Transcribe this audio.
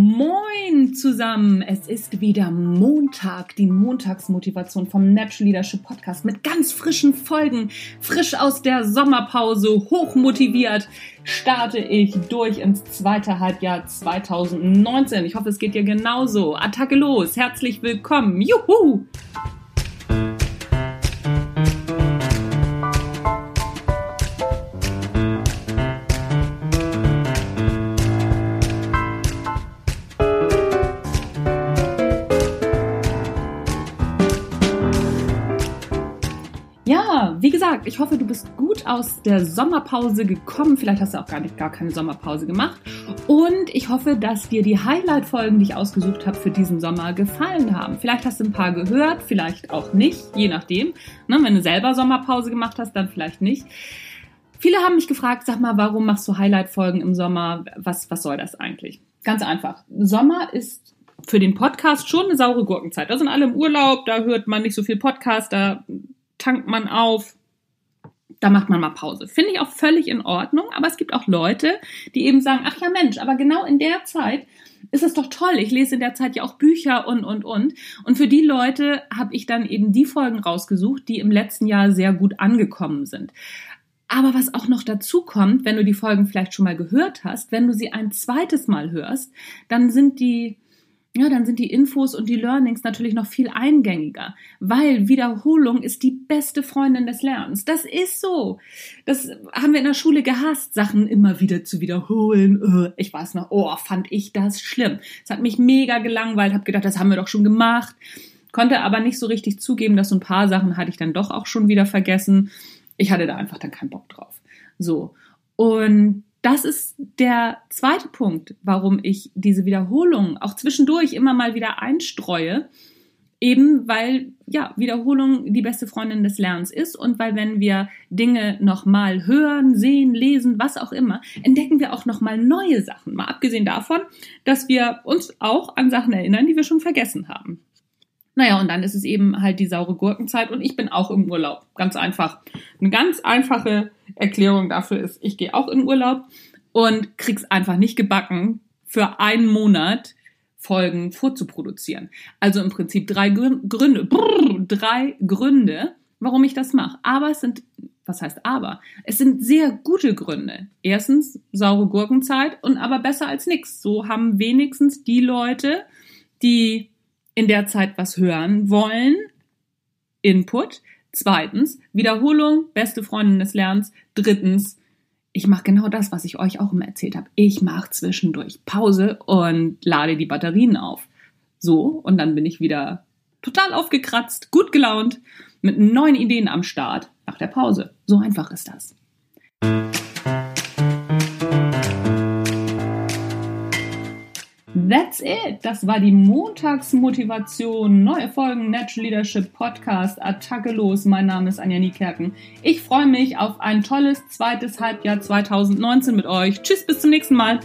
Moin zusammen! Es ist wieder Montag, die Montagsmotivation vom Natural Leadership Podcast mit ganz frischen Folgen, frisch aus der Sommerpause, hochmotiviert starte ich durch ins zweite Halbjahr 2019. Ich hoffe, es geht dir genauso. Attacke los! Herzlich willkommen! Juhu! Gesagt, ich hoffe, du bist gut aus der Sommerpause gekommen. Vielleicht hast du auch gar nicht gar keine Sommerpause gemacht. Und ich hoffe, dass dir die Highlight-Folgen, die ich ausgesucht habe für diesen Sommer, gefallen haben. Vielleicht hast du ein paar gehört, vielleicht auch nicht, je nachdem. Ne, wenn du selber Sommerpause gemacht hast, dann vielleicht nicht. Viele haben mich gefragt, sag mal, warum machst du Highlight-Folgen im Sommer? Was, was soll das eigentlich? Ganz einfach. Sommer ist für den Podcast schon eine saure Gurkenzeit. Da sind alle im Urlaub, da hört man nicht so viel Podcast, da tankt man auf, da macht man mal Pause. Finde ich auch völlig in Ordnung, aber es gibt auch Leute, die eben sagen, ach ja Mensch, aber genau in der Zeit ist es doch toll. Ich lese in der Zeit ja auch Bücher und, und, und. Und für die Leute habe ich dann eben die Folgen rausgesucht, die im letzten Jahr sehr gut angekommen sind. Aber was auch noch dazu kommt, wenn du die Folgen vielleicht schon mal gehört hast, wenn du sie ein zweites Mal hörst, dann sind die ja, dann sind die Infos und die Learnings natürlich noch viel eingängiger, weil Wiederholung ist die beste Freundin des Lernens. Das ist so. Das haben wir in der Schule gehasst, Sachen immer wieder zu wiederholen. Äh, ich weiß noch, oh, fand ich das schlimm. Es hat mich mega gelangweilt, habe gedacht, das haben wir doch schon gemacht. Konnte aber nicht so richtig zugeben, dass so ein paar Sachen hatte ich dann doch auch schon wieder vergessen. Ich hatte da einfach dann keinen Bock drauf. So. Und das ist der zweite Punkt, warum ich diese Wiederholung auch zwischendurch immer mal wieder einstreue. Eben weil, ja, Wiederholung die beste Freundin des Lernens ist und weil wenn wir Dinge nochmal hören, sehen, lesen, was auch immer, entdecken wir auch nochmal neue Sachen. Mal abgesehen davon, dass wir uns auch an Sachen erinnern, die wir schon vergessen haben. Naja, und dann ist es eben halt die saure Gurkenzeit und ich bin auch im Urlaub. Ganz einfach. Eine ganz einfache Erklärung dafür ist, ich gehe auch in Urlaub und krieg's einfach nicht gebacken, für einen Monat Folgen vorzuproduzieren. Also im Prinzip drei Gründe, brrr, drei Gründe, warum ich das mache. Aber es sind, was heißt aber? Es sind sehr gute Gründe. Erstens saure Gurkenzeit und aber besser als nichts. So haben wenigstens die Leute, die in der Zeit was hören wollen. Input. Zweitens, Wiederholung, beste Freundin des Lernens. Drittens, ich mache genau das, was ich euch auch immer erzählt habe. Ich mache zwischendurch Pause und lade die Batterien auf. So, und dann bin ich wieder total aufgekratzt, gut gelaunt, mit neuen Ideen am Start nach der Pause. So einfach ist das. That's it. Das war die Montagsmotivation. Neue Folgen Natural Leadership Podcast. Attacke los. Mein Name ist Anja Niekerken. Ich freue mich auf ein tolles zweites Halbjahr 2019 mit euch. Tschüss, bis zum nächsten Mal.